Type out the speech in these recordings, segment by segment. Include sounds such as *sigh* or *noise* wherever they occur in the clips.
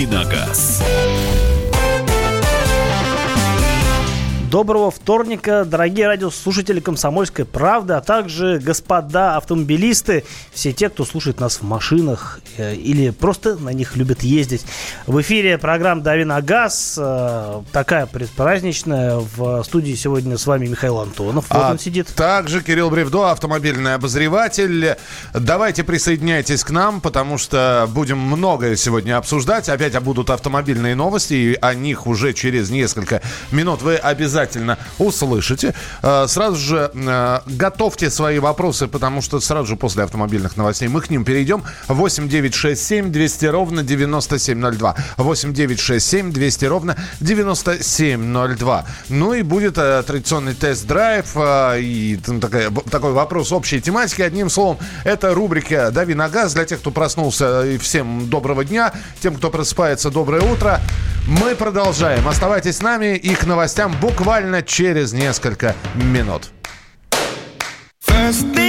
«Давиногаз». Доброго вторника, дорогие радиослушатели «Комсомольской правды», а также господа автомобилисты, все те, кто слушает нас в машинах э, или просто на них любят ездить. В эфире программа «Дави на газ», э, такая предпраздничная. В студии сегодня с вами Михаил Антонов, вот а он сидит. Также Кирилл Бревдо, автомобильный обозреватель. Давайте присоединяйтесь к нам, потому что будем многое сегодня обсуждать. Опять будут автомобильные новости, и о них уже через несколько минут вы обязательно обязательно услышите. Э, сразу же э, готовьте свои вопросы, потому что сразу же после автомобильных новостей мы к ним перейдем. 8 9 6 7 200 ровно 9702. 8 9 6 7 200 ровно 9702. Ну и будет э, традиционный тест-драйв и такая, такой вопрос общей тематики. Одним словом, это рубрика «Дави на газ» для тех, кто проснулся. И всем доброго дня. Тем, кто просыпается, доброе утро. Мы продолжаем. Оставайтесь с нами и к новостям буквально через несколько минут. First,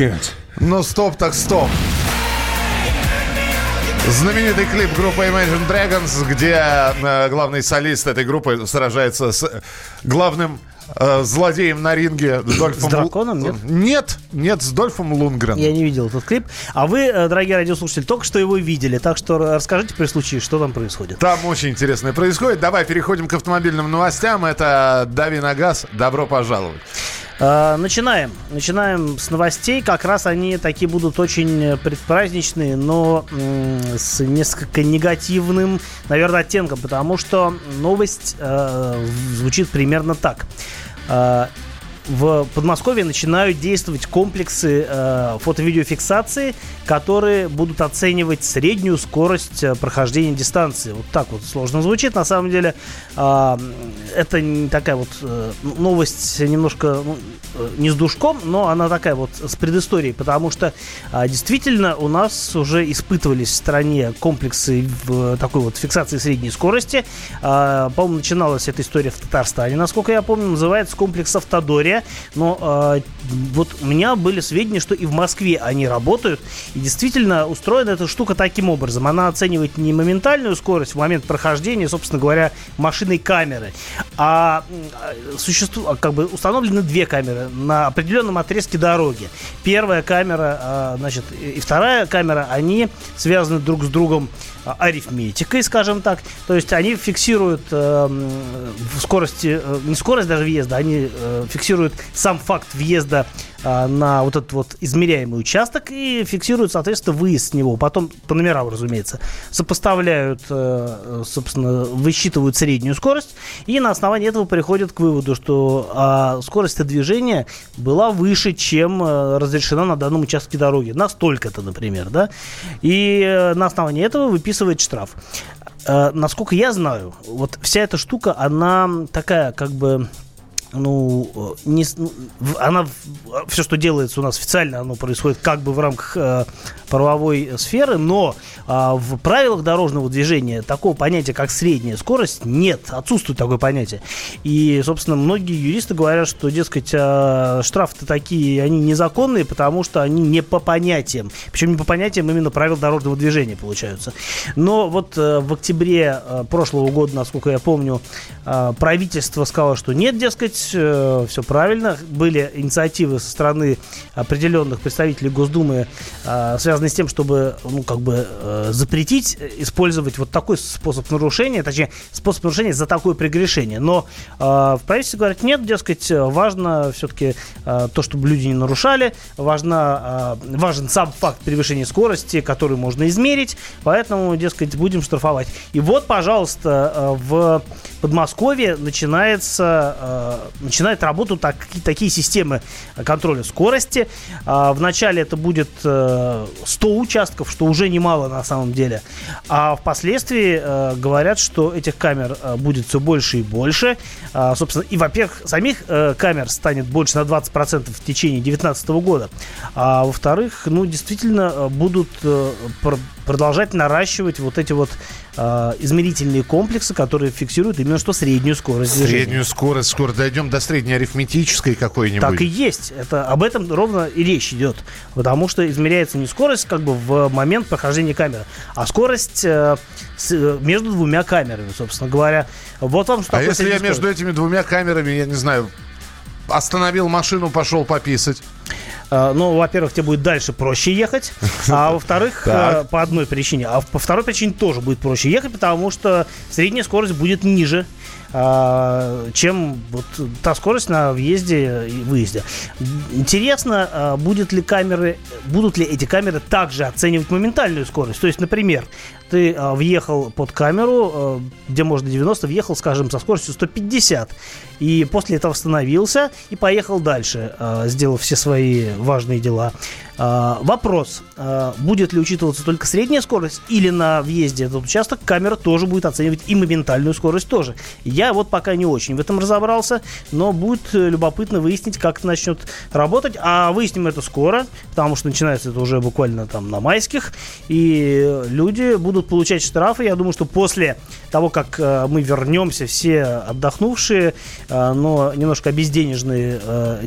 We can't. Ну, стоп так стоп. Знаменитый клип группы Imagine Dragons, где э, главный солист этой группы сражается с главным э, злодеем на ринге Дольфом... С драконом, нет? Нет, нет, с Дольфом Лунгреном. Я не видел этот клип. А вы, э, дорогие радиослушатели, только что его видели. Так что расскажите при случае, что там происходит. Там очень интересное происходит. Давай переходим к автомобильным новостям. Это «Дави на газ». Добро пожаловать. Э, Начинаем. Начинаем с новостей. Как раз они такие будут очень предпраздничные, но с несколько негативным, наверное, оттенком, потому что новость э, звучит примерно так. Э, в Подмосковье начинают действовать комплексы э, фото-видеофиксации, которые будут оценивать среднюю скорость э, прохождения дистанции. Вот так вот сложно звучит. На самом деле э, это не такая вот э, новость немножко ну, э, не с душком, но она такая вот с предысторией, потому что э, действительно у нас уже испытывались в стране комплексы в такой вот фиксации средней скорости. Э, по-моему, начиналась эта история в Татарстане, насколько я помню, называется комплекс Автодория. Но э, вот у меня были сведения, что и в Москве они работают. И действительно устроена эта штука таким образом. Она оценивает не моментальную скорость в момент прохождения, собственно говоря, машиной камеры, а существует, как бы установлены две камеры на определенном отрезке дороги. Первая камера, а, значит, и вторая камера, они связаны друг с другом а, арифметикой, скажем так. То есть они фиксируют э, скорости, э, не скорость даже въезда, они э, фиксируют сам факт въезда а, на вот этот вот измеряемый участок и фиксируют, соответственно, выезд с него. Потом по номерам, разумеется, сопоставляют, э, собственно, высчитывают среднюю скорость и на основании этого приходят к выводу, что а, скорость движения была выше, чем э, разрешена на данном участке дороги. Настолько-то, например, да? И э, на основании этого выписывает штраф. Насколько я знаю, вот вся эта штука, она такая, как бы ну, не, ну, она, все, что делается у нас официально, оно происходит как бы в рамках э, правовой сферы, но э, в правилах дорожного движения такого понятия, как средняя скорость, нет, отсутствует такое понятие. И, собственно, многие юристы говорят, что, дескать, э, штрафы-то такие, они незаконные, потому что они не по понятиям, причем не по понятиям именно правил дорожного движения получаются. Но вот э, в октябре э, прошлого года, насколько я помню, э, правительство сказало, что нет, дескать, здесь э, все правильно. Были инициативы со стороны определенных представителей Госдумы, э, связанные с тем, чтобы, ну, как бы э, запретить использовать вот такой способ нарушения, точнее, способ нарушения за такое прегрешение. Но э, в правительстве говорят, нет, дескать, важно все-таки э, то, чтобы люди не нарушали, важно, э, важен сам факт превышения скорости, который можно измерить, поэтому, дескать, будем штрафовать. И вот, пожалуйста, э, в Подмосковье начинается начинает работу так, такие системы контроля скорости. А, вначале это будет 100 э, участков, что уже немало на самом деле. А впоследствии э, говорят, что этих камер э, будет все больше и больше. А, собственно, и, во-первых, самих камер станет больше на 20% в течение 2019 года. А во-вторых, ну, действительно будут продолжать наращивать вот эти вот э, измерительные комплексы, которые фиксируют именно что среднюю скорость движения. Среднюю скорость, скоро дойдем до средней арифметической какой-нибудь. Так и есть. Это, об этом ровно и речь идет. Потому что измеряется не скорость как бы в момент прохождения камеры, а скорость э, с, э, между двумя камерами, собственно говоря. Вот вам что А если я между этими двумя камерами, я не знаю, остановил машину, пошел пописать? Э, ну, во-первых, тебе будет дальше проще ехать, а *laughs* во-вторых, э, по одной причине, а по второй причине тоже будет проще ехать, потому что средняя скорость будет ниже, э, чем вот та скорость на въезде и выезде. Интересно, будет ли камеры, будут ли эти камеры также оценивать моментальную скорость. То есть, например, ты въехал под камеру, где можно 90, въехал, скажем, со скоростью 150, и после этого остановился и поехал дальше, сделав все свои важные дела. А, вопрос, а, будет ли учитываться только средняя скорость или на въезде этот участок камера тоже будет оценивать и моментальную скорость тоже. Я вот пока не очень в этом разобрался, но будет любопытно выяснить, как это начнет работать. А выясним это скоро, потому что начинается это уже буквально там на майских, и люди будут получать штрафы. Я думаю, что после того, как а, мы вернемся, все отдохнувшие, но немножко обезденежные,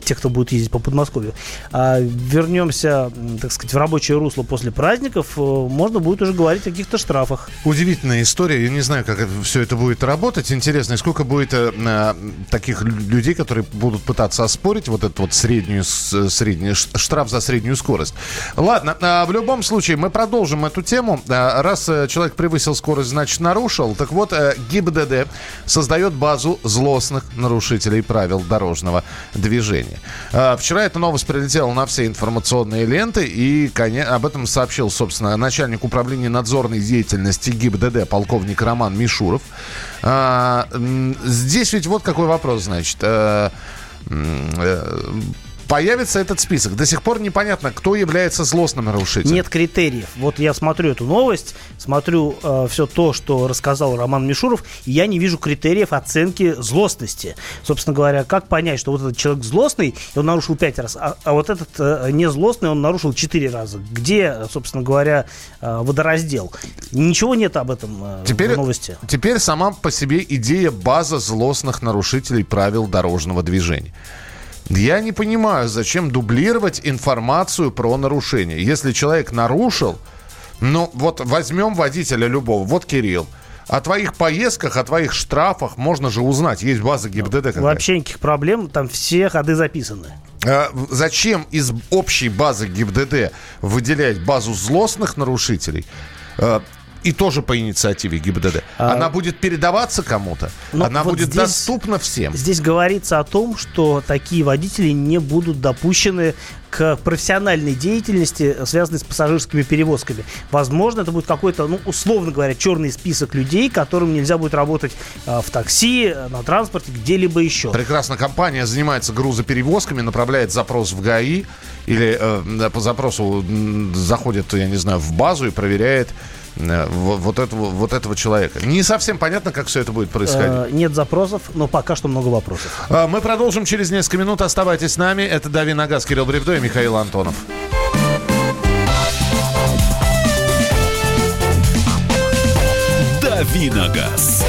те, кто будет ездить по Подмосковью, вернемся так сказать, в рабочее русло после праздников, э, можно будет уже говорить о каких-то штрафах. Удивительная история. Я не знаю, как все это будет работать. Интересно, сколько будет э, э, таких людей, которые будут пытаться оспорить вот этот вот среднюю, средний штраф за среднюю скорость. Ладно, э, в любом случае, мы продолжим эту тему. Э, раз э, человек превысил скорость, значит нарушил. Так вот, э, ГИБДД создает базу злостных нарушителей правил дорожного движения. Э, вчера эта новость прилетела на все информационные ленты. И об этом сообщил, собственно, начальник управления надзорной деятельности ГИБДД полковник Роман Мишуров. А, здесь ведь вот какой вопрос, значит. Появится этот список. До сих пор непонятно, кто является злостным нарушителем. Нет критериев. Вот я смотрю эту новость, смотрю э, все то, что рассказал Роман Мишуров, и я не вижу критериев оценки злостности. Собственно говоря, как понять, что вот этот человек злостный, он нарушил пять раз, а, а вот этот э, не злостный, он нарушил четыре раза. Где, собственно говоря, э, водораздел? Ничего нет об этом э, Теперь, в новости. теперь сама по себе идея база злостных нарушителей правил дорожного движения. Я не понимаю, зачем дублировать информацию про нарушение. Если человек нарушил, ну вот возьмем водителя любого, вот Кирилл. О твоих поездках, о твоих штрафах можно же узнать. Есть база ГИБДД какая-то. Вообще никаких проблем, там все ходы записаны. А Зачем из общей базы ГИБДД выделять базу злостных нарушителей? И тоже по инициативе ГИБДД. А- Она будет передаваться кому-то. Но Она вот будет здесь- доступна всем. Здесь говорится о том, что такие водители не будут допущены к профессиональной деятельности, связанной с пассажирскими перевозками. Возможно, это будет какой-то, ну, условно говоря, черный список людей, которым нельзя будет работать а, в такси, э, на транспорте, где-либо еще. Прекрасно. Компания занимается грузоперевозками, направляет запрос в ГАИ или э, по запросу заходит, я не знаю, в базу и проверяет э, вот, вот этого, вот этого человека. Не совсем понятно, как все это будет происходить. Э, Нет запросов, но пока что много вопросов. А, Мы продолжим через несколько минут. Оставайтесь с нами. Это Дави Нагас, Кирилл Бревдо и Михаил Антонов. Давиногаз.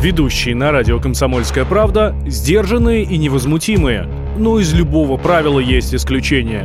Ведущие на радио «Комсомольская правда» сдержанные и невозмутимые. Но из любого правила есть исключение.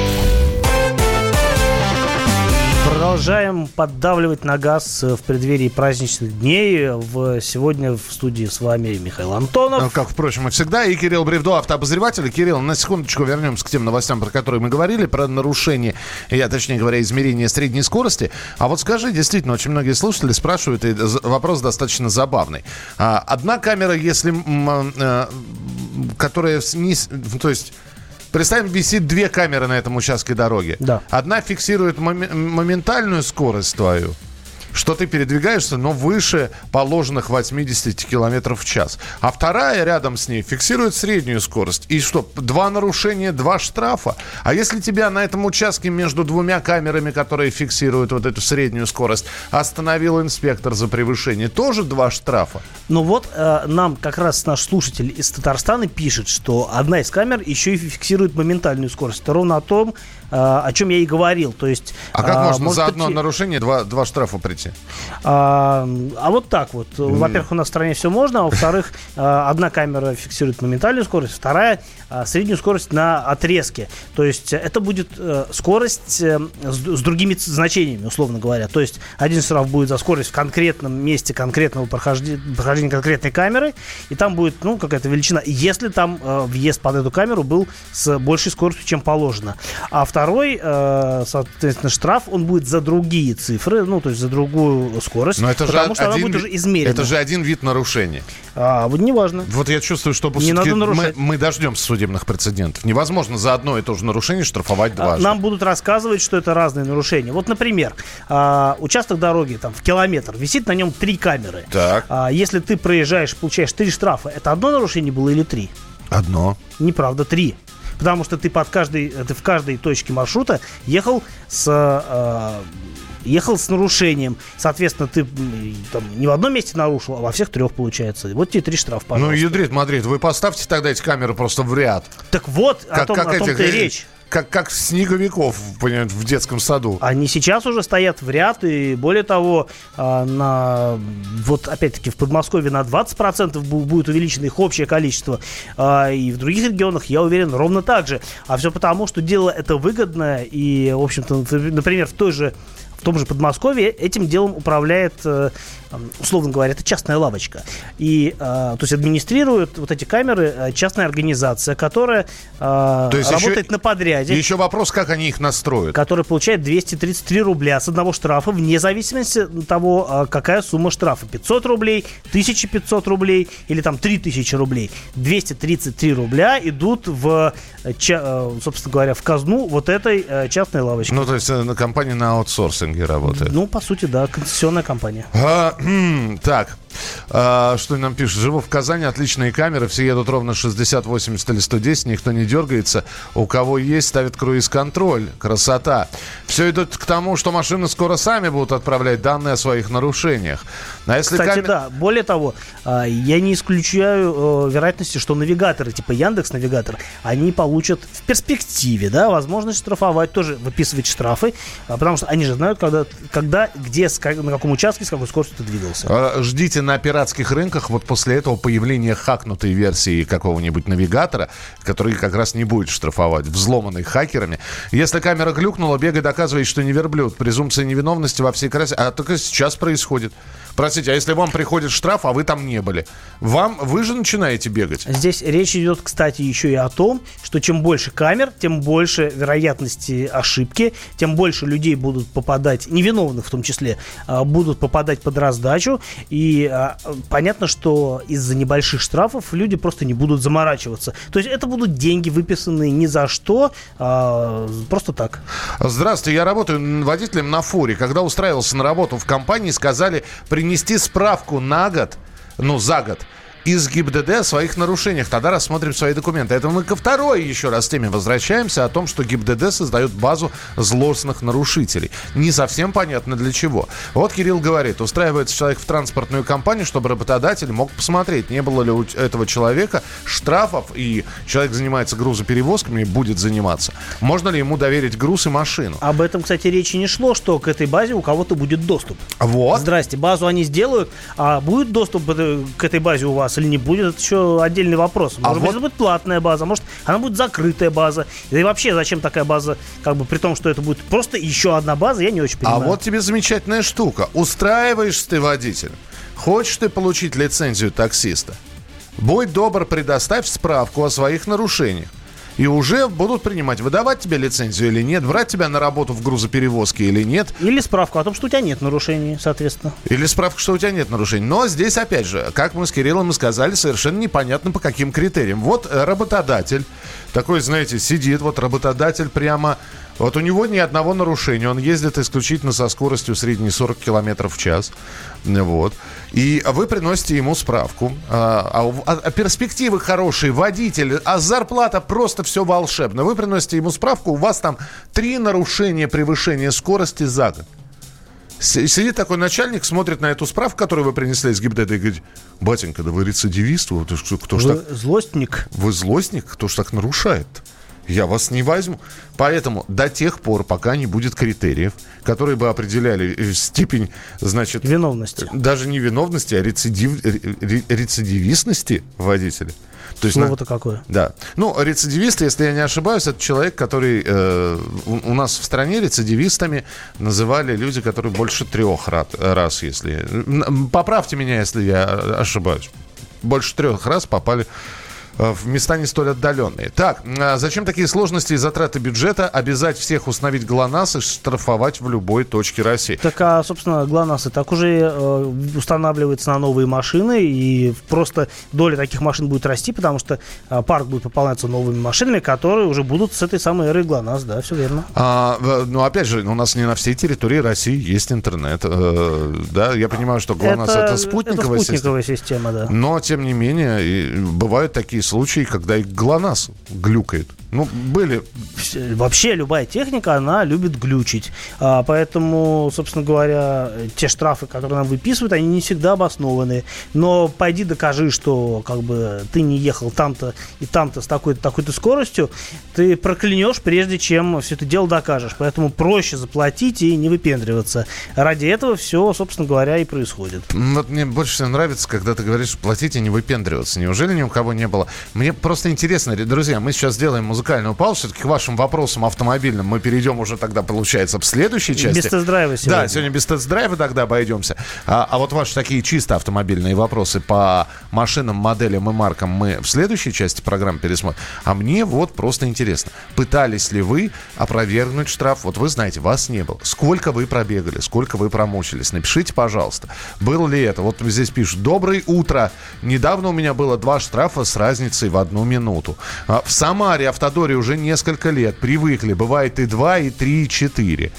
Продолжаем поддавливать на газ э, в преддверии праздничных дней. В, сегодня в студии с вами Михаил Антонов. Ну, Как, впрочем, и всегда. И Кирилл Бревдо, автообозреватель. Кирилл, на секундочку вернемся к тем новостям, про которые мы говорили, про нарушение, я, точнее говоря, измерение средней скорости. А вот скажи, действительно, очень многие слушатели спрашивают, и вопрос достаточно забавный. А, одна камера, если... м, э, которая. То есть... Представим, висит две камеры на этом участке дороги. Да. Одна фиксирует моме- моментальную скорость твою, что ты передвигаешься, но выше положенных 80 километров в час. А вторая рядом с ней фиксирует среднюю скорость. И что, два нарушения, два штрафа? А если тебя на этом участке между двумя камерами, которые фиксируют вот эту среднюю скорость, остановил инспектор за превышение, тоже два штрафа? Ну вот э, нам как раз наш слушатель из Татарстана пишет, что одна из камер еще и фиксирует моментальную скорость. Это ровно о том, о чем я и говорил. То есть, А как э, можно за одно нарушение два, два штрафа прийти? А, а вот так вот. Во-первых, у нас в стране все можно, а во-вторых, а, одна камера фиксирует моментальную скорость, вторая среднюю скорость на отрезке. То есть э, это будет э, скорость э, с, другими значениями, условно говоря. То есть один штраф будет за скорость в конкретном месте конкретного прохождения, прохождения конкретной камеры, и там будет ну, какая-то величина, если там э, въезд под эту камеру был с большей скоростью, чем положено. А второй, э, соответственно, штраф, он будет за другие цифры, ну, то есть за другую скорость, Но это потому же что она один будет ви- уже измерена. Это же один вид нарушения. А, вот неважно. Вот я чувствую, что Не надо мы, нарушать. мы дождемся судебных прецедентов. Невозможно за одно и то же нарушение штрафовать А, дважды. Нам будут рассказывать, что это разные нарушения. Вот, например, а, участок дороги там в километр, висит на нем три камеры. Так. А, если ты проезжаешь, получаешь три штрафа, это одно нарушение было или три? Одно. Неправда, три. Потому что ты под каждой, ты в каждой точке маршрута ехал с э, ехал с нарушением. Соответственно, ты там, не в одном месте нарушил, а во всех трех получается. Вот тебе три штрафа, Ну, пожалуйста. ядрит, Мадрид, вы поставьте тогда эти камеры просто в ряд. Так вот, о том, о том-то и э, речь. Как, как снеговиков, в детском саду. Они сейчас уже стоят в ряд, и более того, а, на, вот опять-таки в Подмосковье на 20% бу- будет увеличено их общее количество, а, и в других регионах, я уверен, ровно так же. А все потому, что дело это выгодное, и, в общем-то, например, в той же в том же Подмосковье этим делом управляет, э, условно говоря, это частная лавочка. И, э, то есть, администрирует вот эти камеры э, частная организация, которая то есть работает еще, на подряде. Еще вопрос, как они их настроят. Которая получает 233 рубля с одного штрафа, вне зависимости от того, какая сумма штрафа. 500 рублей, 1500 рублей или там 3000 рублей. 233 рубля идут в, собственно говоря, в казну вот этой частной лавочки. Ну, то есть, на компания на аутсорсинге работает. Ну, по сути, да, концессионная компания. А, так, а, что нам пишут? Живу в Казани, отличные камеры, все едут ровно 60, 80 или 110, никто не дергается. У кого есть, ставит круиз-контроль. Красота. Все идет к тому, что машины скоро сами будут отправлять данные о своих нарушениях. А если Кстати, камер... да. Более того, а, я не исключаю э, вероятности, что навигаторы, типа Яндекс Навигатор, они получат в перспективе, да, возможность штрафовать, тоже выписывать штрафы, а, потому что они же знают, когда, когда где, на каком участке, с какой скоростью ты двигался. Ждите на пиратских рынках вот после этого появления хакнутой версии какого-нибудь навигатора, который как раз не будет штрафовать, взломанный хакерами. Если камера глюкнула, бегай доказывай, что не верблюд. Презумпция невиновности во всей красе. А только сейчас происходит. Простите, а если вам приходит штраф, а вы там не были, вам вы же начинаете бегать? Здесь речь идет, кстати, еще и о том, что чем больше камер, тем больше вероятности ошибки, тем больше людей будут попадать, невиновных в том числе, а, будут попадать под раздачу. И а, понятно, что из-за небольших штрафов люди просто не будут заморачиваться. То есть это будут деньги, выписанные ни за что, а просто так. Здравствуйте, я работаю водителем на фуре. Когда устраивался на работу в компании, сказали, принести справку на год, ну, за год, из ГИБДД о своих нарушениях. Тогда рассмотрим свои документы. Это мы ко второй еще раз теме возвращаемся о том, что ГИБДД создает базу злостных нарушителей. Не совсем понятно для чего. Вот Кирилл говорит, устраивается человек в транспортную компанию, чтобы работодатель мог посмотреть, не было ли у этого человека штрафов, и человек занимается грузоперевозками будет заниматься. Можно ли ему доверить груз и машину? Об этом, кстати, речи не шло, что к этой базе у кого-то будет доступ. Вот. Здрасте, базу они сделают, а будет доступ к этой базе у вас нас или не будет, это еще отдельный вопрос. А может а быть, вот... это будет платная база, может, она будет закрытая база. Да и вообще, зачем такая база, как бы при том, что это будет просто еще одна база, я не очень а понимаю. А вот тебе замечательная штука. Устраиваешься ты водитель. Хочешь ты получить лицензию таксиста? Будь добр, предоставь справку о своих нарушениях и уже будут принимать, выдавать тебе лицензию или нет, брать тебя на работу в грузоперевозке или нет. Или справку о том, что у тебя нет нарушений, соответственно. Или справку, что у тебя нет нарушений. Но здесь, опять же, как мы с Кириллом и сказали, совершенно непонятно по каким критериям. Вот э, работодатель, такой, знаете, сидит, вот работодатель прямо вот у него ни одного нарушения. Он ездит исключительно со скоростью средней 40 км в час. Вот. И вы приносите ему справку. А, а, а перспективы хорошие, водитель, а зарплата просто все волшебно. Вы приносите ему справку, у вас там три нарушения превышения скорости за год. Сидит такой начальник, смотрит на эту справку, которую вы принесли из ГИБДД, и говорит, батенька, да вы рецидивист, вы, кто ж так... Злостник. Вы злостник, кто ж так нарушает? Я вас не возьму. Поэтому до тех пор, пока не будет критериев, которые бы определяли э, степень, значит... Виновности. Даже не виновности, а рецидив, рецидивистности водителя. То есть Слово-то на... какое? Да. Ну, рецидивист, если я не ошибаюсь, это человек, который э, у, у нас в стране рецидивистами называли люди, которые больше трех раз, раз, если... Поправьте меня, если я ошибаюсь. Больше трех раз попали Э, в места не столь отдаленные. Так, а зачем такие сложности и затраты бюджета? Обязать всех установить ГЛОНАСС и штрафовать в любой точке России. Так, а, собственно, ГЛОНАСС и так уже э, устанавливается на новые машины, и просто доля таких машин будет расти, потому что э, парк будет пополняться новыми машинами, которые уже будут с этой самой эры ГЛОНАСС, да, все верно. А, ну, опять же, у нас не на всей территории России есть интернет, э, да, я понимаю, что ГЛОНАСС это, это спутниковая, это спутниковая система. система, да. Но, тем не менее, бывают такие случаи, когда и ГЛОНАСС глюкает. Ну, были... Вообще любая техника, она любит глючить. А, поэтому, собственно говоря, те штрафы, которые нам выписывают, они не всегда обоснованы. Но пойди докажи, что как бы ты не ехал там-то и там-то с такой-то такой-то скоростью, ты проклянешь, прежде чем все это дело докажешь. Поэтому проще заплатить и не выпендриваться. Ради этого все, собственно говоря, и происходит. Вот мне больше всего нравится, когда ты говоришь платить и не выпендриваться. Неужели ни у кого не было? Мне просто интересно, друзья, мы сейчас сделаем музыкальную паузу. Все-таки к вашим вопросам автомобильным мы перейдем уже тогда, получается, в следующей части. Без тест-драйва сегодня. Да, сегодня без тест-драйва тогда обойдемся. А, а вот ваши такие чисто автомобильные вопросы по машинам, моделям и маркам мы в следующей части программы пересмотрим. А мне вот просто интересно, пытались ли вы опровергнуть штраф? Вот вы знаете, вас не было. Сколько вы пробегали, сколько вы промучились? Напишите, пожалуйста. Было ли это? Вот здесь пишут. Доброе утро. Недавно у меня было два штрафа с разницей разницей в одну минуту. А в Самаре автодоре уже несколько лет. Привыкли. Бывает и 2, и 3, и 4.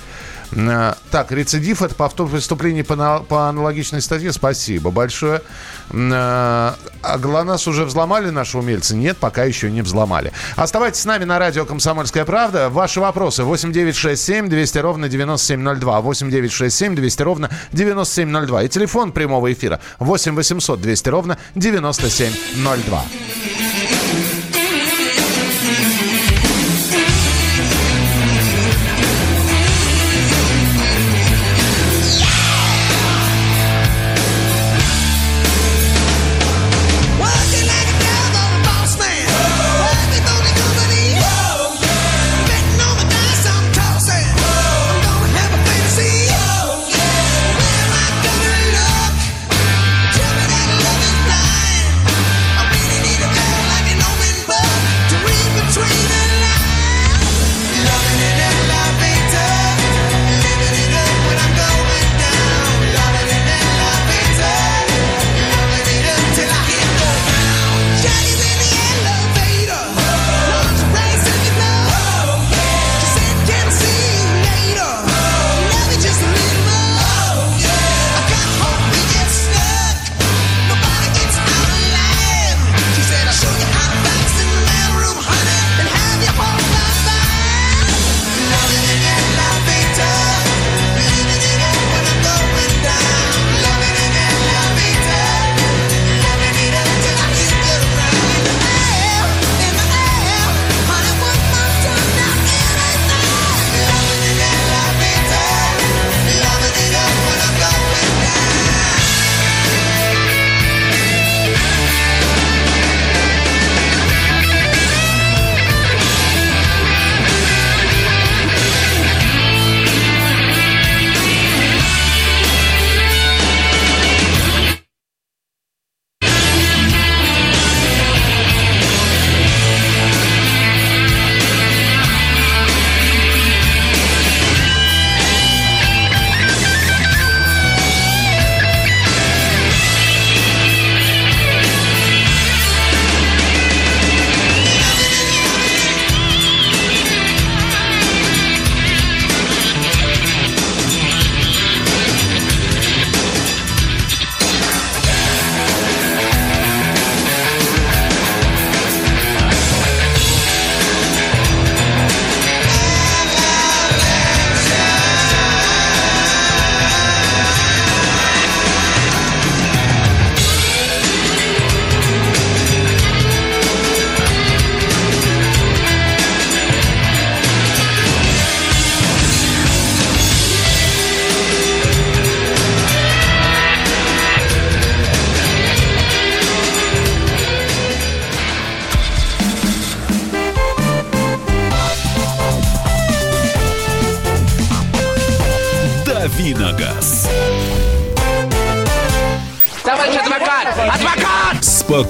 Так, рецидив это повтор преступлений по, по аналогичной статье. Спасибо большое. А а ГЛОНАСС уже взломали наши умельцы? Нет, пока еще не взломали. Оставайтесь с нами на радио «Комсомольская правда». Ваши вопросы 8967 200 ровно 9702. 8967 200 ровно 9702. И телефон прямого эфира 8 800 200 ровно 9702.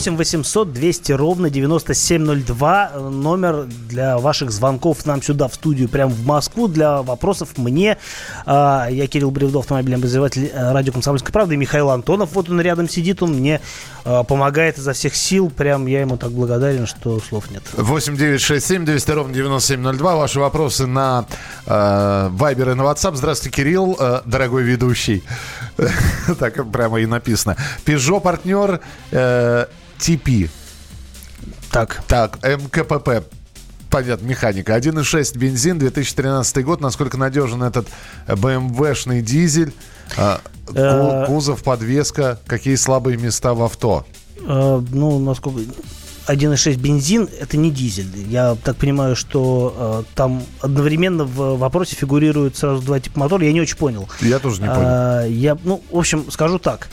8 800 200 ровно 9702. э, Номер для ваших звонков нам сюда в студию, прямо в Москву, для вопросов мне. А, Я Кирилл Бревдо, автомобильный обозреватель э, радио «Комсомольской правды». И Михаил Антонов, вот он рядом сидит, он мне э, помогает изо всех сил. Прям я ему так благодарен, что слов нет. 8 9 6 7 200 ровно 9702. Ваши вопросы на э, Вайбер и на WhatsApp. Здравствуйте, Кирилл, э, дорогой ведущий. *laughs* Так прямо и написано. Peugeot партнер э, TP. Так, Так, МКПП. Понятно, механика. 1.6 бензин, 2013 год. Насколько надежен этот BMW-шный дизель? А, Э. Кузов, подвеска. Какие слабые места в авто? Э, ну, насколько... 1.6 бензин – это не дизель. Я так понимаю, что э, там одновременно в вопросе фигурируют сразу два типа мотора. Я не очень понял. Я тоже не понял. А, я, ну, в общем, скажу так.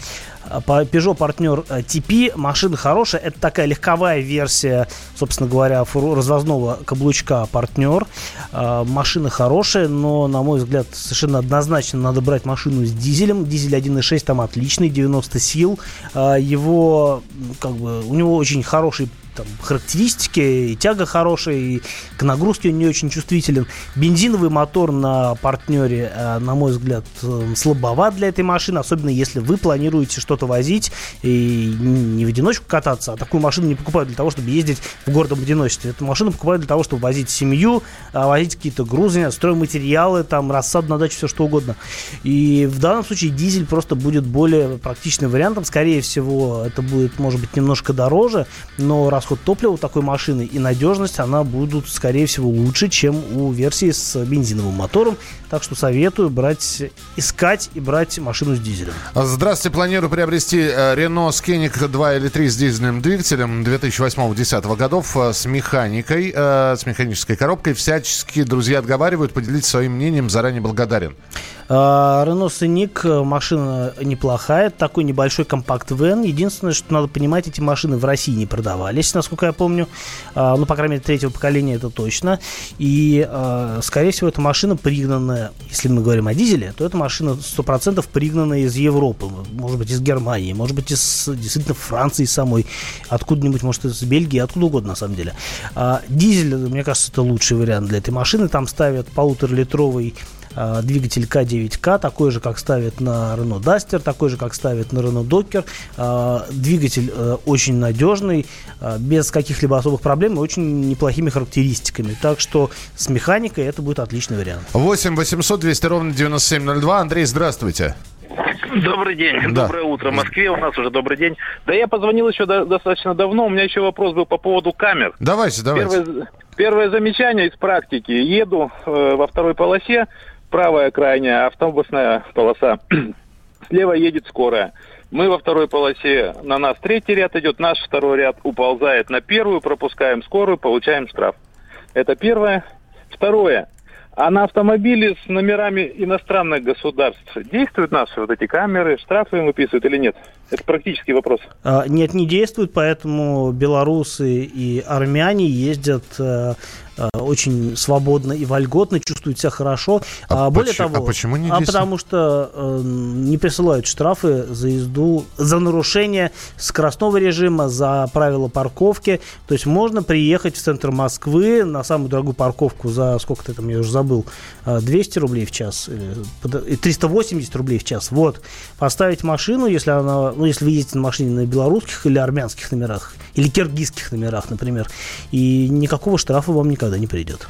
Peugeot партнер э, TP машина хорошая. Это такая легковая версия, собственно говоря, развозного каблучка партнер. А, Машина хорошая, но, на мой взгляд, совершенно однозначно надо брать машину с дизелем. Дизель 1.6 там отличный, 90 сил. А, Его, как бы, у него очень хороший там, характеристики, и тяга хорошая, и к нагрузке он не очень чувствителен. Бензиновый мотор на партнере, э, на мой взгляд, э, слабоват для этой машины, особенно если вы планируете что-то возить и не в одиночку кататься, а такую машину не покупают для того, чтобы ездить в гордом одиночестве. Эту машину покупают для того, чтобы возить семью, а, возить какие-то грузы, стройматериалы, там, рассаду на дачу, все что угодно. И в данном случае дизель просто будет более практичным вариантом. Скорее всего, это будет, может быть, немножко дороже, но расход топлива у такой машины и надежность, она будут, скорее всего, лучше, чем у версии с бензиновым мотором. Так что советую брать, искать и брать машину с дизелем. Здравствуйте, планирую приобрести э, Renault Scenic 2 или 3 с дизельным двигателем 2008-2010 годов э, с механикой, э, с механической коробкой. Всячески друзья отговаривают, поделитесь своим мнением, заранее благодарен. Renault Scenic э, машина неплохая, такой небольшой компакт-вен. Единственное, что надо понимать, эти машины в России не продавались, насколько я помню. Ну, по крайней мере, третьего поколения это точно. И, скорее всего, эта машина пригнанная, если мы говорим о дизеле, то эта машина 100% пригнанная из Европы. Может быть, из Германии, может быть, из действительно Франции самой. Откуда-нибудь, может, из Бельгии, откуда угодно, на самом деле. А, Дизель, мне кажется, это лучший вариант для этой машины. Там ставят полуторалитровый а, двигатель К9К, такой же, как ставят на Renault Duster, такой же, как ставят на Renault Docker. А, Двигатель э, очень надежный, без каких-либо особых проблем и очень неплохими характеристиками. Так что с механикой это будет отличный вариант. 8 800 200 ровно 9702. Андрей, здравствуйте. Добрый день, Да. доброе утро. В Москве у нас уже добрый день. Да я позвонил еще до- достаточно давно. У меня еще вопрос был по поводу камер. Давайте, давайте. Первое, первое замечание из практики. Еду э, во второй полосе, правая крайняя автобусная полоса. *clears throat* Слева едет скорая. Мы во второй полосе, на нас третий ряд идет, наш второй ряд уползает на первую, пропускаем скорую, получаем штраф. Это первое. Второе. А на автомобиле с номерами иностранных государств действуют наши вот эти камеры, штрафы им выписывают или нет? Это практический вопрос. А, Нет, не действует, поэтому белорусы и армяне ездят э, очень свободно и вольготно, чувствуют себя хорошо. А А более почему- того, а почему не а действует? потому что э, не присылают штрафы за езду, за нарушение скоростного режима, за правила парковки. То есть можно приехать в центр Москвы на самую дорогую парковку за сколько-то там, я уже забыл, э, 200 рублей в час, или под- и 380 рублей в час. Вот. Поставить машину, если она, ну, если вы ездите на машине на белорусских или армянских номерах, или киргизских номерах, например, и никакого штрафа вам никогда не придет.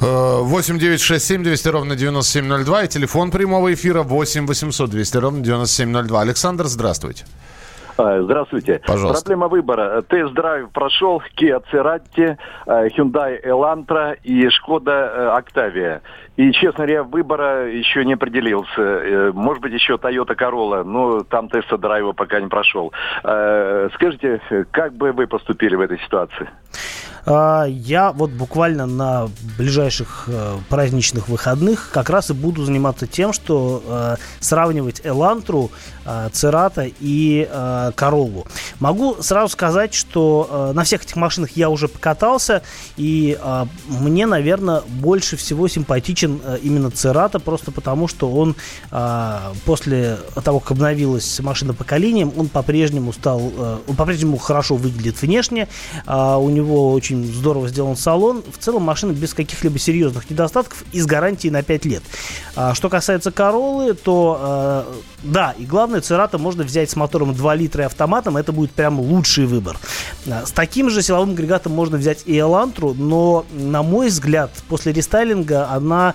Э, 8 9 6 7 200 ровно 9702 и телефон прямого эфира 8 800 200 ровно 9702. Александр, здравствуйте. А, Здравствуйте. Пожалуйста. Проблема выбора. Тест-драйв прошел Kia Cerati, э, Hyundai Elantra и Skoda э, Octavia. И, честно говоря, выбора еще не определился. Э, Может быть, еще Toyota Corolla, но там теста драйва пока не прошел. Э, Скажите, как бы вы поступили в этой ситуации? А, Я вот буквально на ближайших э, праздничных выходных как раз и буду заниматься тем, что сравнивать Элантру, Церата и Короллу. Могу сразу сказать, что на всех этих машинах я уже покатался, и мне, наверное, больше всего симпатичен э, именно Церата, просто потому что он э, после того, как обновилась машина поколением, он по-прежнему стал, э, он по-прежнему хорошо выглядит внешне, а, у него очень здорово сделан салон. В целом машина без каких-либо серьезных недостатков и с гарантией на 5 лет. А, что касается Короллы, то э, да, и главное, Церата можно взять с мотором 2 литра и автоматом, это будет прям лучший выбор. А, С таким же силовым агрегатом можно взять и Элантру, но, на мой взгляд, после рестайлинга она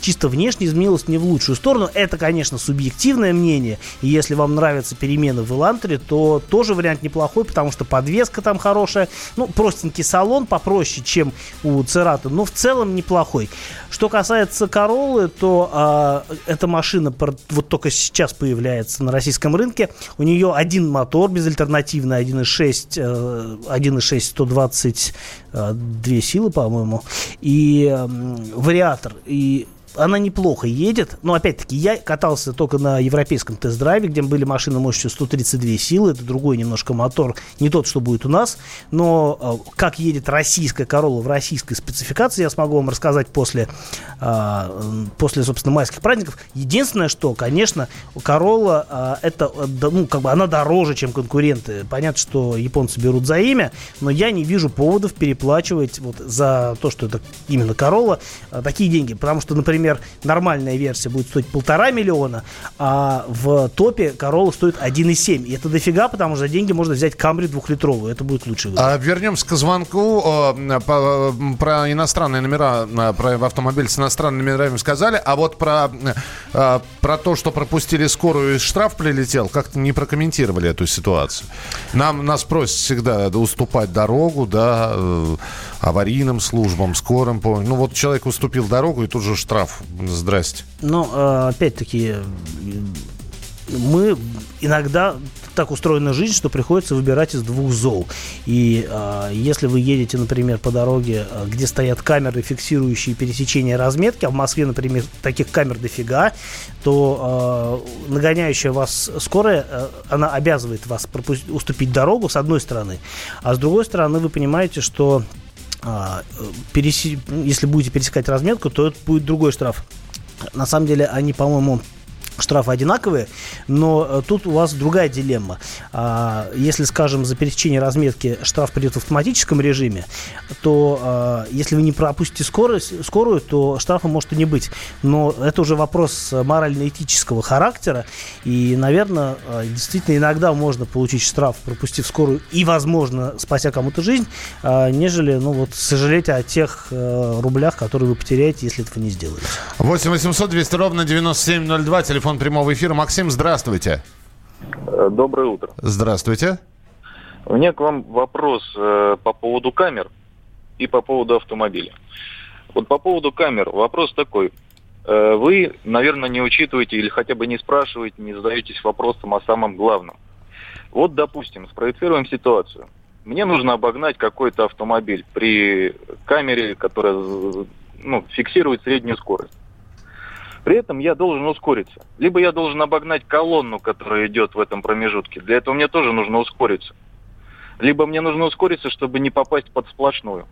чисто внешне изменилась не в лучшую сторону. Это, конечно, субъективное мнение. И если вам нравятся перемены в Элантре, то тоже вариант неплохой, потому что подвеска там хорошая. Ну, простенький салон, попроще, чем у Цераты, но в целом неплохой. Что касается Короллы, то а, эта машина вот только сейчас появляется на российском рынке. У нее один мотор безальтернативный, 1.6, э, 1.6 122 силы, по-моему, и м, вариатор. И она неплохо едет, но опять-таки я катался только на европейском тест-драйве, где были машины мощностью 132 силы, это другой немножко мотор, не тот, что будет у нас, но э, как едет российская Королла в российской спецификации, я смогу вам рассказать после, э, после собственно, майских праздников. Единственное, что, конечно, Королла это, э, ну, как бы она дороже, чем конкуренты. Понятно, что японцы берут за имя, но я не вижу поводов переплачивать вот за то, что это именно Королла, э, такие деньги, потому что, например, нормальная версия будет стоить полтора миллиона, а в топе Королла стоит 1,7. И это дофига, потому что за деньги можно взять Камри двухлитровую. Это будет выбор. А, вернемся к звонку. Э, по- про иностранные номера, э, про автомобиль с иностранными номерами сказали. А вот про, э, про то, что пропустили скорую и штраф прилетел, как-то не прокомментировали эту ситуацию. Нам, нас просят всегда уступать дорогу, да, аварийным службам, скорым. Ну вот человек уступил дорогу и тут же штраф. Здрасте. Но, э, опять-таки, мы иногда так устроена жизнь, что приходится выбирать из двух зол. И э, если вы едете, например, по дороге, э, где стоят камеры, фиксирующие пересечение разметки, а в Москве, например, таких камер дофига, то э, нагоняющая вас скорая, э, она обязывает вас уступить дорогу, с одной стороны, а с другой стороны вы понимаете, что переси- если будете пересекать разметку, то это будет другой штраф. На самом деле они, по-моему, штрафы одинаковые, но э, тут у вас другая дилемма. А, если, скажем, за пересечение разметки штраф придет в автоматическом режиме, то а, если вы не пропустите скорость, скорую, то штрафа может и не быть. Но это уже вопрос э, морально-этического характера, и, наверное, э, действительно иногда можно получить штраф, пропустив скорую, и, возможно, спася кому-то жизнь, нежели, ну вот, сожалеть о тех рублях, которые вы потеряете, если этого не сделаете. 8 800 200 ровно 9702, телефон прямого эфира. Максим, здравствуйте. Э, Доброе утро. Здравствуйте. У меня к вам вопрос э, по поводу камер и по поводу автомобиля. Вот по поводу камер вопрос такой. Э, вы, наверное, не учитываете или хотя бы не спрашиваете, не задаетесь вопросом о самом главном. Вот, допустим, спроецируем ситуацию. Мне нужно обогнать какой-то автомобиль при камере, которая ну, фиксирует среднюю скорость. При этом я должен ускориться. Либо я должен обогнать колонну, которая идет в этом промежутке. Для этого мне тоже нужно ускориться. Либо мне нужно ускориться, чтобы не попасть под сплошную.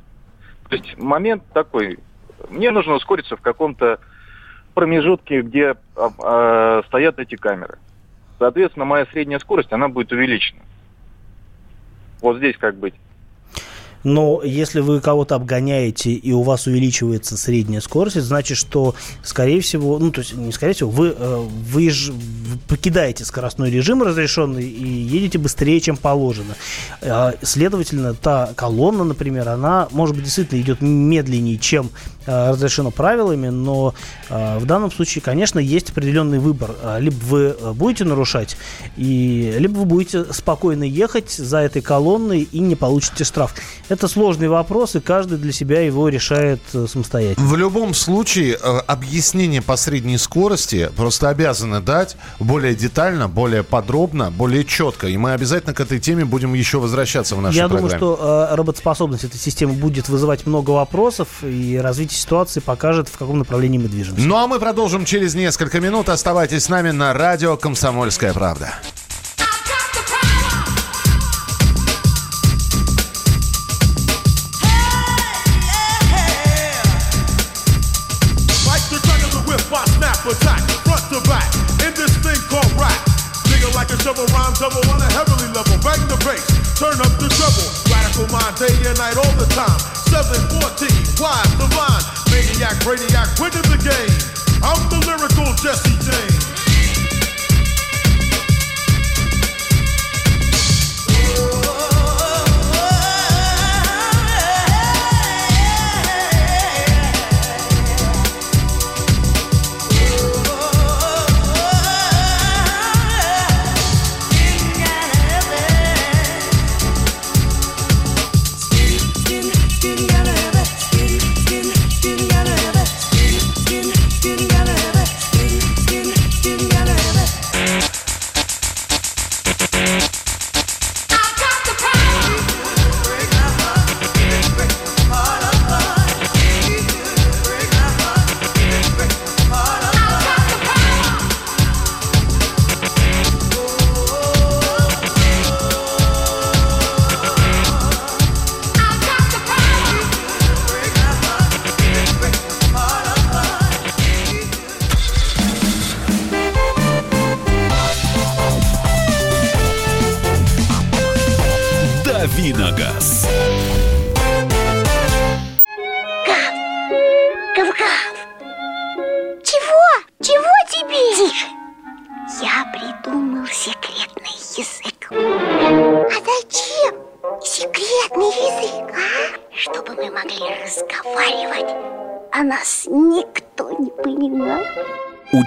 То есть момент такой. Мне нужно ускориться в каком-то промежутке, где а, стоят эти камеры. Соответственно, моя средняя скорость, она будет увеличена. Вот здесь как быть. Но если вы кого-то обгоняете и у вас увеличивается средняя скорость, значит, что, скорее всего, ну, то есть, не скорее всего, вы, э, вы покидаете скоростной режим разрешенный и едете быстрее, чем положено. Э, Следовательно, та колонна, например, она, может быть, действительно идет медленнее, чем э, разрешено правилами, но э, в данном случае, конечно, есть определенный выбор. Э, Либо вы будете нарушать, и, либо вы будете спокойно ехать за этой колонной и не получите штраф. Сложный вопрос, и каждый для себя его решает э, самостоятельно. В любом случае, э, объяснение по средней скорости просто обязаны дать более детально, более подробно, более четко. И мы обязательно к этой теме будем еще возвращаться в нашей Я программе. думаю, что э, работоспособность этой системы будет вызывать много вопросов, и развитие ситуации покажет, в каком направлении мы движемся. Ну а мы продолжим через несколько минут. Оставайтесь с нами на радио «Комсомольская правда». Double on a heavenly level. Bang the bass, turn up the treble. Radical mind, day and night, all the time. 714, wise, divine, maniac, brainiac, winning the game. I'm the lyrical Jesse James.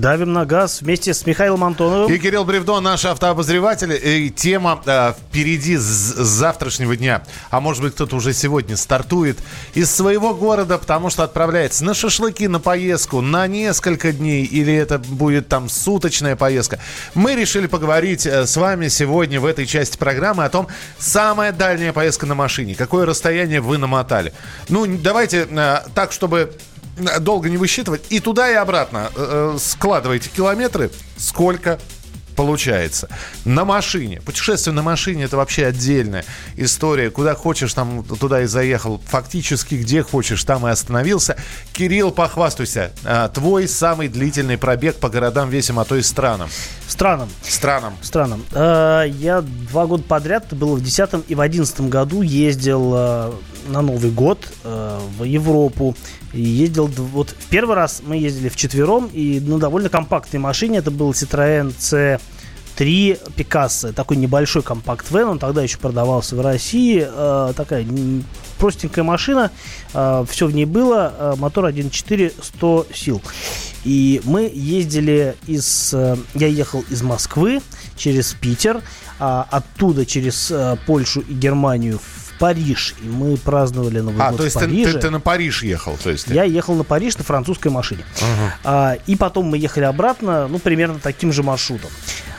Давим на газ вместе с Михаилом Антоновым. И Кирилл Бревдо, наш автообозреватель. И тема э, впереди с, завтрашнего дня, а может быть кто-то уже сегодня стартует из своего города, потому что отправляется на шашлыки, на поездку на несколько дней, или это будет там суточная поездка. Мы решили поговорить э, с вами сегодня в этой части программы о том, самая дальняя поездка на машине, какое расстояние вы намотали. Ну, давайте э, так, чтобы долго не высчитывать. И туда, и обратно э, э, складывайте километры, сколько получается. На машине. Путешествие на машине это вообще отдельная история. Куда хочешь, там туда и заехал. Фактически, где хочешь, там и остановился. Кирилл, похвастайся. А, твой самый длительный пробег по городам, весим, а то и странам. Странам. Странам. Странам. Э, Я два года подряд, это было в 2010 и в 2011 году, ездил э, на Новый год в Европу. И ездил, вот в первый раз мы ездили вчетвером и на довольно компактной машине. Это был Citroёn C3 Picasso, такой небольшой компакт-вен, он тогда еще продавался в России. Э, такая простенькая машина, все в ней было, э, мотор 1.4, 100 сил. И мы ездили из... э, Я ехал из Москвы через Питер, а оттуда через э, Польшу и Германию в Париж. И мы праздновали Новый А, год то есть в ты, Париже. ты- ты на Париж ехал? То есть ты- Я ехал на Париж на французской машине. Ага. А, и потом мы ехали обратно, ну, примерно таким же маршрутом.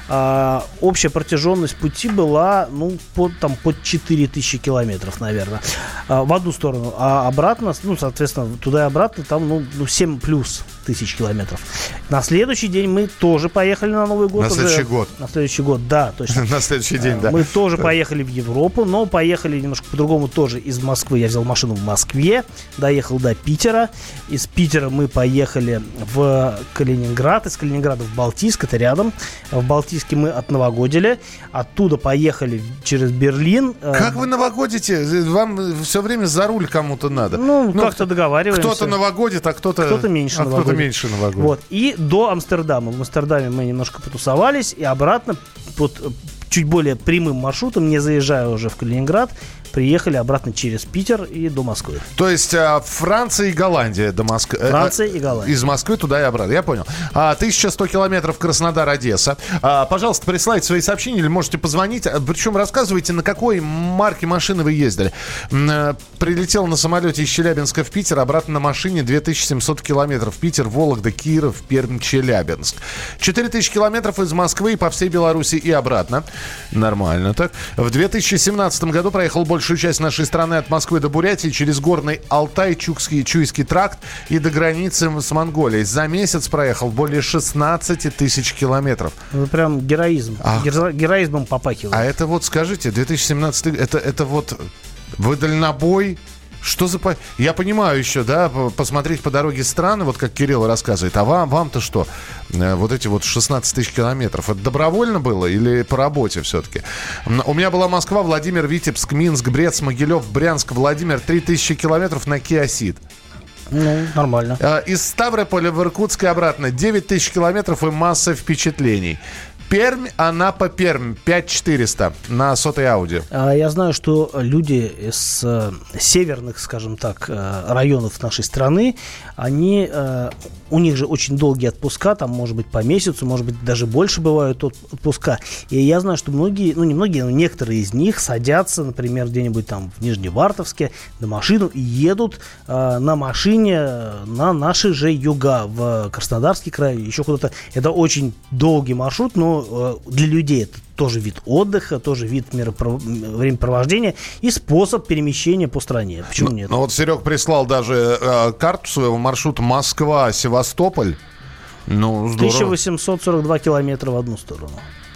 А, общая протяженность пути была, ну, под, там, под 4000 километров, наверное, а, в одну сторону. А обратно, ну, соответственно, туда и обратно, там, ну, ну 7 плюс тысяч километров. На следующий день мы тоже поехали на Новый год. На уже. следующий год. На следующий год, да, точно. *laughs* На следующий день, да. Мы тоже поехали в Европу, но поехали немножко по-другому тоже из Москвы. Я взял машину в Москве, доехал до Питера. Из Питера мы поехали в Калининград, из Калининграда в Балтийск, это рядом. В Балтийске мы отновогодили. Оттуда поехали через Берлин. Э, Как вы новогодите? Вам все время за руль кому-то надо. Ну, как-то договариваемся. Кто-то новогодит, а кто-то... Кто-то меньше а кто-то новогодит. меньше новогодит. Вот. И до Амстердама. В Амстердаме мы немножко потусовались. И обратно под э, чуть более прямым маршрутом, не заезжая уже в Калининград, приехали обратно через Питер и до Москвы. То есть а, Франция и Голландия до Москвы. Э, Франция э, и Голландия. Из Москвы туда и обратно. Я понял. А, 1100 километров Краснодар-Одесса. А, пожалуйста, присылайте свои сообщения или можете позвонить. А, Причем рассказывайте, на какой марке машины вы ездили. Э, Прилетел на самолете из Челябинска в Питер, обратно на машине 2700 километров. Питер, Вологда, Киров, Пермь, Челябинск. 4000 километров из Москвы и по всей Беларуси и обратно. Нормально так. В 2017 году проехал большую часть нашей страны от Москвы до Бурятии через горный Алтай, Чукский, Чуйский тракт и до границы с Монголией. За месяц проехал более 16 тысяч километров. Это прям героизм. Геро- Героизмом попахивает. А это вот, скажите, 2017, это, это вот вы дальнобой, что за... по- Я понимаю еще, да, по- посмотреть по дороге страны, вот как Кирилл рассказывает, а вам, вам-то что? Э, Вот эти вот 16 тысяч километров, это добровольно было или по работе все-таки? У меня была Москва, Владимир, Витебск, Минск, Брец, Могилев, Брянск, Владимир, 3000 километров на Киосид. Ну, нормально. Э, Из Ставрополя в Иркутск и обратно 9 тысяч километров и масса впечатлений. Пермь, Анапа, Пермь, 5400 на сотой Ауди. А Я знаю, что люди из э, северных, скажем так, э, районов нашей страны, они, э, у них же очень долгие отпуска, там, может быть, по месяцу, может быть, даже больше бывают от- отпуска. И я знаю, что многие, ну, не многие, но некоторые из них садятся, например, где-нибудь там в Нижневартовске на машину и едут на машине на наши же юга, в Краснодарский край, еще куда-то. Это очень долгий маршрут, но э, для людей это тоже вид отдыха, тоже вид меропро- времяпровождения и способ перемещения по стране. Почему нет? Ну вот Серег прислал даже э, карту своего маршрута Москва-Севастополь. Ну, здорово. 1842 километра в одну сторону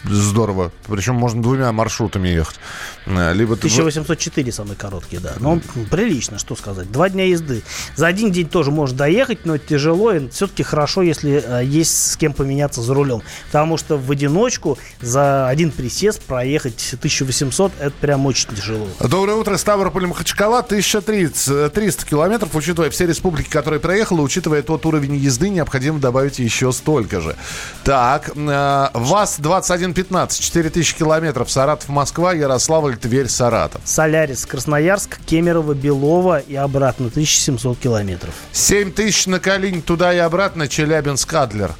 здорово. Причем можно двумя маршрутами ехать. Э, либо 1804 самый короткий, да. Но он прилично, что сказать. Два дня езды. За один день тоже можно доехать, но тяжело. И все-таки хорошо, если э, есть с кем поменяться за рулем. Потому что в одиночку за один присест проехать 1800 это прям очень тяжело. Доброе утро. Ставрополь Махачкала 1300 э, километров. Учитывая все республики, которые проехала, учитывая тот уровень езды, необходимо добавить еще столько же. Так, ВАЗ-21 15, 4000 километров. Саратов, Москва, Ярославль, Тверь, Саратов. Солярис, Красноярск, Кемерово, Белово и обратно 1700 километров. 7000 на Калинь туда и обратно, Челябинск, Адлер.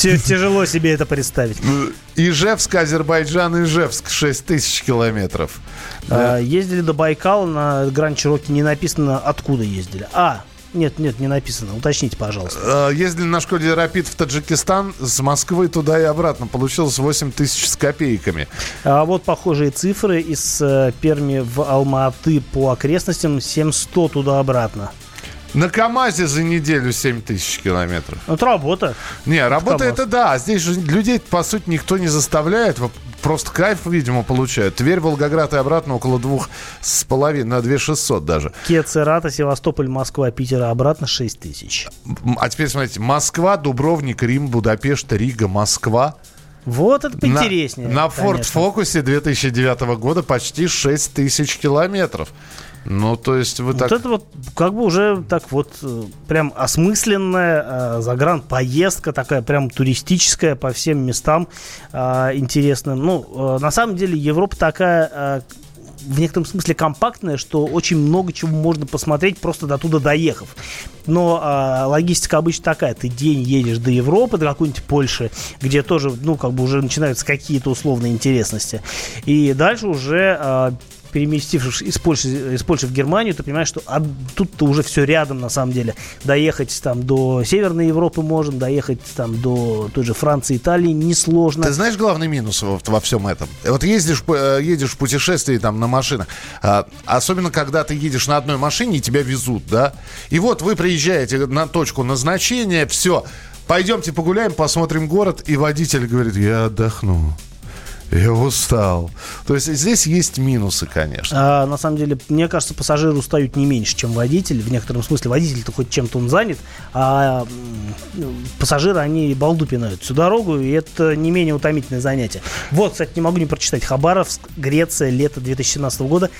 Тяжело себе это представить. Ну, Ижевск, Азербайджан, Ижевск, 6 тысяч километров. А, ездили до Байкала, на Гранд Чироки не написано, откуда ездили. А, нет, нет, не написано. Уточните, пожалуйста. Э, Ездили на Шкоде Рапид в Таджикистан, с Москвы туда и обратно. Получилось 8 тысяч с копейками. А вот похожие цифры из э, Перми в Алма-Аты по окрестностям 700 туда-обратно. На КАМАЗе за неделю 7 тысяч километров. Это работа. Не, работа это да. а Здесь же людей, по сути, никто не заставляет. Просто кайф, видимо, получают. Тверь, Волгоград и обратно около двух с половиной, на 2 600 даже. Киа Церата, Севастополь, Москва, Питер, а обратно 6 тысяч. А теперь смотрите. Москва, Дубровник, Рим, Будапешт, Рига, Москва. Вот это поинтереснее. На, Ford. Focus 2009 года почти 6 тысяч километров. Ну, то есть вы Вот так... это вот как бы уже так вот э, прям осмысленная э, загранпоездка, такая прям туристическая по всем местам э, интересным. Ну, э, на самом деле Европа такая э, в некотором смысле компактная, что очень много чего можно посмотреть, просто до туда доехав. Но э, логистика обычно такая. Ты день едешь до Европы, до какой-нибудь Польши, где тоже, ну, как бы уже начинаются какие-то условные интересности. И дальше уже э, переместившись из Польши, из Польши в Германию, ты понимаешь, что а тут-то уже все рядом на самом деле. Доехать там до Северной Европы можно, доехать там до той же Франции, Италии несложно. Ты знаешь главный минус во, во всем этом? Вот ездишь, э, едешь в путешествии там на машинах, а, особенно когда ты едешь на одной машине и тебя везут, да? И вот вы приезжаете на точку назначения, все, пойдемте погуляем, посмотрим город, и водитель говорит, я отдохну. Я устал. То есть здесь есть минусы, конечно. А, на самом деле, мне кажется, пассажиры устают не меньше, чем водитель. В некотором смысле водитель-то хоть чем-то он занят, а пассажиры, они балду пинают всю дорогу, и это не менее утомительное занятие. Вот, кстати, не могу не прочитать. Хабаровск, Греция, лето 2017 года.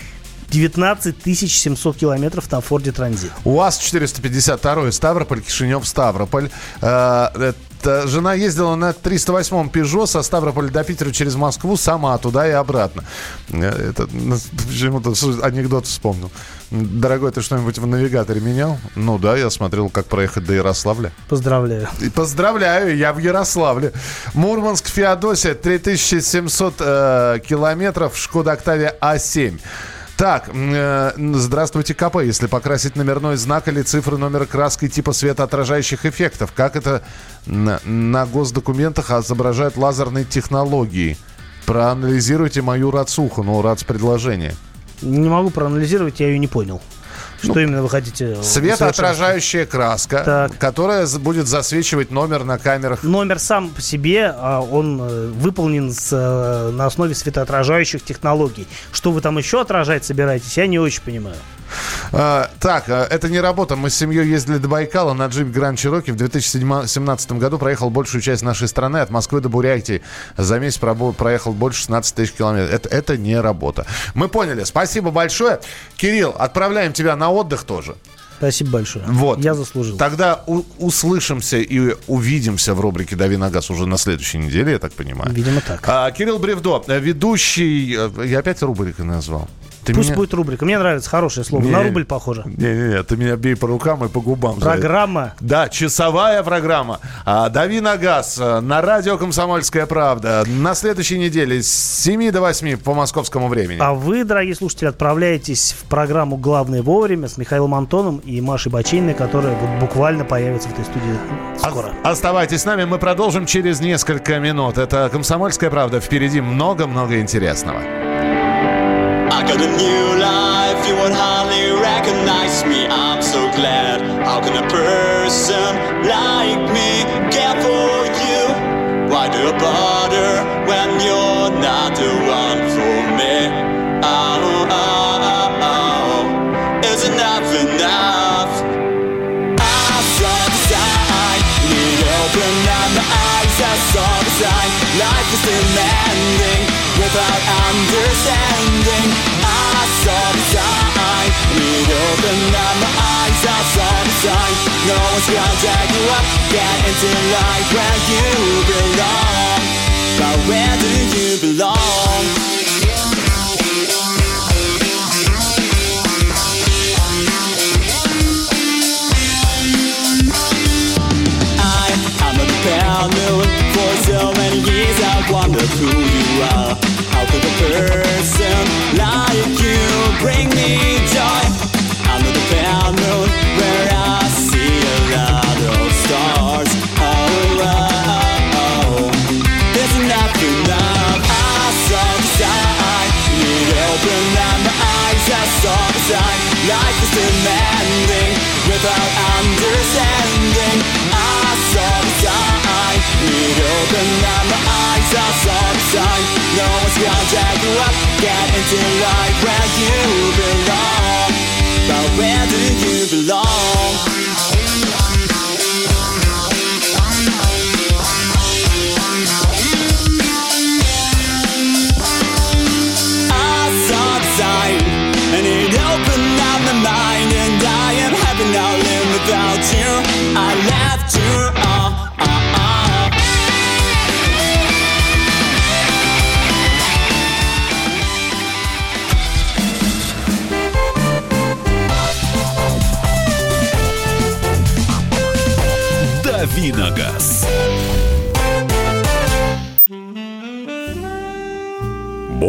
19 700 километров на Форде Транзит. УАЗ-452, Ставрополь, Кишинев, Ставрополь. Э, жена ездила на 308-м Пежо со Ставрополя до Питера через Москву сама туда и обратно. Э, Это ну, почему-то анекдот вспомнил. Дорогой, ты что-нибудь в навигаторе менял? Ну да, я смотрел, как проехать до Ярославля. Поздравляю. И поздравляю, я в Ярославле. Мурманск, Феодосия, 3700 э, километров, Шкода Октавия А7. Так, э, здравствуйте, КП. Если покрасить номерной знак или цифры номера краской типа светоотражающих эффектов, как это на, на госдокументах отображают лазерные технологии? Проанализируйте мою рацуху, ну, рац предложение. Не могу проанализировать, я ее не понял. Что именно вы хотите? э, Светоотражающая краска, Так. которая будет засвечивать номер на камерах. Номер сам по себе, а, он э, выполнен с, э, на основе светоотражающих технологий. Что вы там еще отражать собираетесь, я не очень понимаю. А, так, а, это не работа. Мы с семьей ездили до Байкала на джип Гранд Чироки. В 2017 году проехал большую часть нашей страны от Москвы до Бурятии. За месяц проехал больше 16 тысяч километров. Это, это не работа. Мы поняли. Спасибо большое. Кирилл, отправляем тебя на отдых тоже. Спасибо большое. Вот. Я заслужил. Тогда у- услышимся и увидимся в рубрике «Дави на газ» уже на следующей неделе, я так понимаю. Видимо, так. А, Кирилл Бревдо, ведущий... э, Я опять рубрикой назвал. Ты Пусть меня- будет рубрика. Мне нравится хорошее слово. Не. На рубль похоже. Не-не-не, ты меня бей по рукам и по губам. Программа. Да, часовая программа. А, Дави на газ на радио «Комсомольская правда». На следующей неделе с 7 до 8 по московскому времени. А вы, дорогие слушатели, отправляетесь в программу «Главное вовремя» с Михаилом Антоном и Машей Бачининой, которая вот буквально появится в этой студии скоро. Оставайтесь с нами, мы продолжим через несколько минут. Это «Комсомольская правда». Впереди много-много интересного. I got a new life, you would hardly recognize me. I'm so glad. How can a person like me care for you? Why do you bother when you're not the one sign, no one's gonna drag you up, get into life where you belong. But where do you belong? I am a paranoid for so many years. I wondered who you are. How could a person like you bring me joy? I'm not a paranoid in